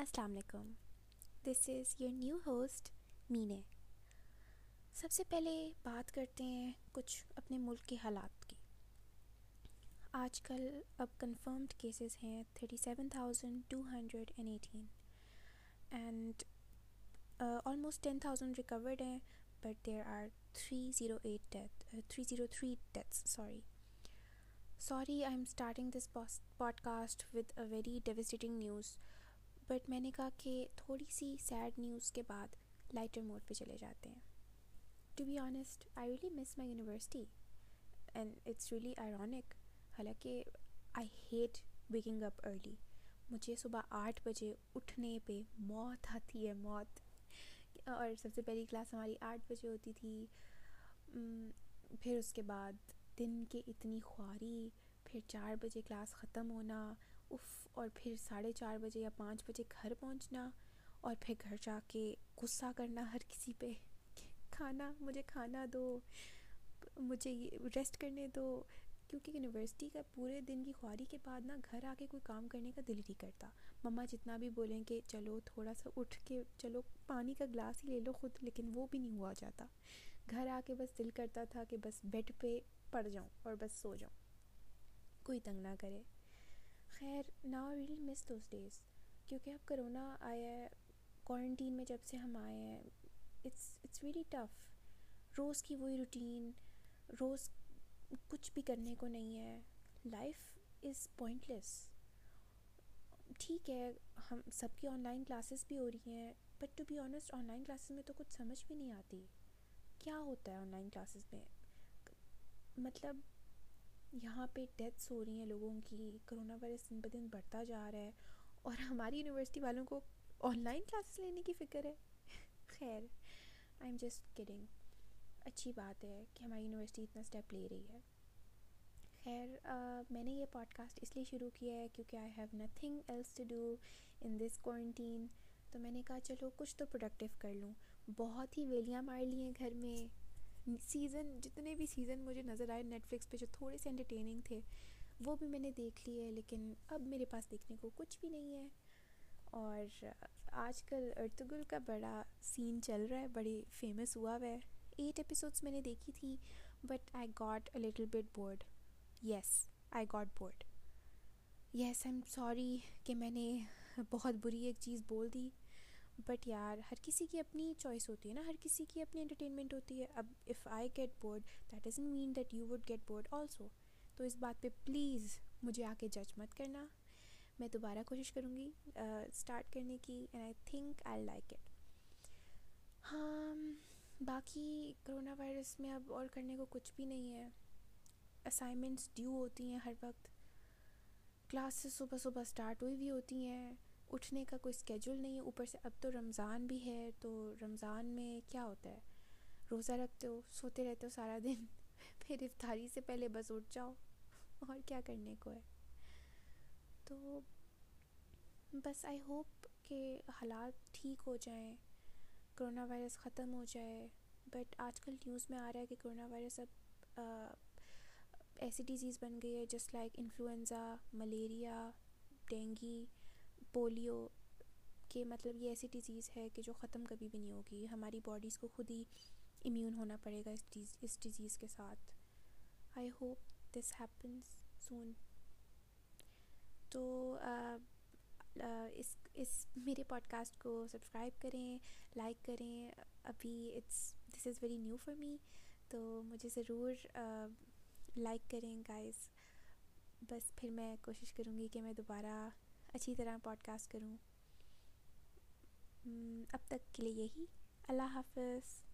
السلام علیکم۔ This is your new host مینے سب سے پہلے بات کرتے ہیں کچھ اپنے ملک کے حالات کی۔ آج کل اب کنفرمڈ کیسز ہیں thirty seven thousand two hundred and eighteen and almost ten thousand recovered ہیں but there are three zero eight death three zero three deaths sorry sorry I am starting this podcast with a very devastating news but میں نے کہا کہ تھوڑی سی sad news کے بعد lighter mood پہ چلے جاتے ہیں۔ To be honest I really miss my university and it's really ironic حالانکہ آئی ہیٹ ویکنگ اپ ارلی مجھے صبح آٹھ بجے اٹھنے پہ موت آتی ہے، موت۔ اور سب سے پہلی کلاس ہماری آٹھ بجے ہوتی تھی۔ پھر اس کے بعد دن کے اتنی خواری، پھر چار بجے کلاس ختم ہونا۔ اف اور پھر ساڑھے چار بجے یا پانچ بجے گھر پہنچنا اور پھر گھر جا کے غصہ کرنا ہر کسی پہ کھانا، مجھے کھانا دو، مجھے یہ ریسٹ کرنے دو، کیونکہ یونیورسٹی کا پورے دن کی خواری کے بعد نا گھر آ کے کوئی کام کرنے کا دل نہیں کرتا۔ مما جتنا بھی بولیں کہ چلو تھوڑا سا اٹھ کے چلو پانی کا گلاس ہی لے لو خود، لیکن وہ بھی نہیں ہوا جاتا۔ گھر آ کے بس دل کرتا تھا کہ بس بیڈ پہ پڑ جاؤں اور بس سو جاؤں۔ کوئی تنگ نہ کرے۔ خیر، نا ریلی مس دوز ڈیز کیونکہ اب کرونا آیا ہے کوارنٹین میں جب سے ہم آئے ہیں اٹس اٹس ویری ٹف روز کی وہی روٹین روز کچھ بھی کرنے کو نہیں ہے لائف از پوائنٹ لیس ٹھیک ہے، ہم سب کی آن لائن کلاسز بھی ہو رہی ہیں but to be honest online classes میں تو کچھ سمجھ بھی نہیں آتی. کیا ہوتا ہے آن لائن کلاسز میں؟ مطلب یہاں پہ ڈیتھس ہو رہی ہیں لوگوں کی، کرونا وائرس دن بہ دن بڑھتا جا رہا ہے اور ہماری یونیورسٹی والوں کو آن لائن کلاسز لینے کی فکر ہے۔ خیر آئی ایم جسٹ کڈنگ اچھی بات ہے کہ ہماری یونیورسٹی اتنا اسٹیپ لے رہی ہے۔ خیر میں نے یہ پوڈ کاسٹ اس لیے شروع کیا ہے کیونکہ I have nothing else to do in this quarantine تو میں نے کہا، چلو کچھ تو پروڈکٹیو کر لوں۔ بہت ہی ویلیاں مار لی ہیں گھر میں۔ سیزن جتنے بھی سیزن مجھے نظر آئے نیٹ فلکس پہ جو تھوڑے سے انٹرٹیننگ تھے، وہ بھی میں نے دیکھ لی ہے لیکن اب میرے پاس دیکھنے کو کچھ بھی نہیں ہے۔ اور آج کل ارتگل کا بڑا سین چل رہا ہے، بڑی فیمس ہوا ہوا ہے۔ ایٹ ایپیسوڈس میں نے دیکھی تھی but I got a little bit bored yes I got bored yes I am sorry کہ میں نے بہت بری ایک چیز بول دی۔ بٹ یار ہر کسی کی اپنی چوائس ہوتی ہے نا ہر کسی کی اپنی انٹرٹینمنٹ ہوتی ہے اب if I get bored that doesn't mean that you would get bored also تو اس بات پہ پلیز مجھے آ کے جج مت کرنا. میں دوبارہ کوشش کروں گی اسٹارٹ کرنے کی and I think I like it ہاں باقی کرونا وائرس میں اب اور کرنے کو کچھ بھی نہیں ہے. اسائنمنٹس ڈیو ہوتی ہیں ہر وقت. کلاسز صبح صبح اسٹارٹ ہوئی بھی ہوتی ہیں. اٹھنے کا کوئی اسکیجول نہیں ہے۔ اوپر سے اب تو رمضان بھی ہے، تو رمضان میں کیا ہوتا ہے؟ روزہ رکھتے ہو، سوتے رہتے ہو سارا دن؟ پھر افطاری سے پہلے بس اٹھ جاؤ۔ اور کیا کرنے کو ہے؟ تو بس آئی ہوپ کہ حالات ٹھیک ہو جائیں، کرونا وائرس ختم ہو جائے۔ بٹ آج کل نیوز میں آ رہا ہے کہ کرونا وائرس اب ایسی ڈیزیز بن گئی ہے just like influenza malaria dengue polio کہ مطلب یہ ایسی ڈیزیز ہے کہ جو ختم کبھی بھی نہیں ہوگی، ہماری باڈیز کو خود ہی امیون ہونا پڑے گا اس ڈیز اس ڈیزیز کے ساتھ۔ آئی ہوپ دس ہیپنس سون تو اس اس میرے پوڈ کاسٹ کو سبسکرائب کریں لائک کریں۔ ابھی it's this is very new for me تو مجھے ضرور لائک کریں گائز بس پھر میں کوشش کروں گی کہ میں دوبارہ اچھی طرح پوڈ کاسٹ کروں۔ اب تک کے لیے یہی۔ اللہ حافظ۔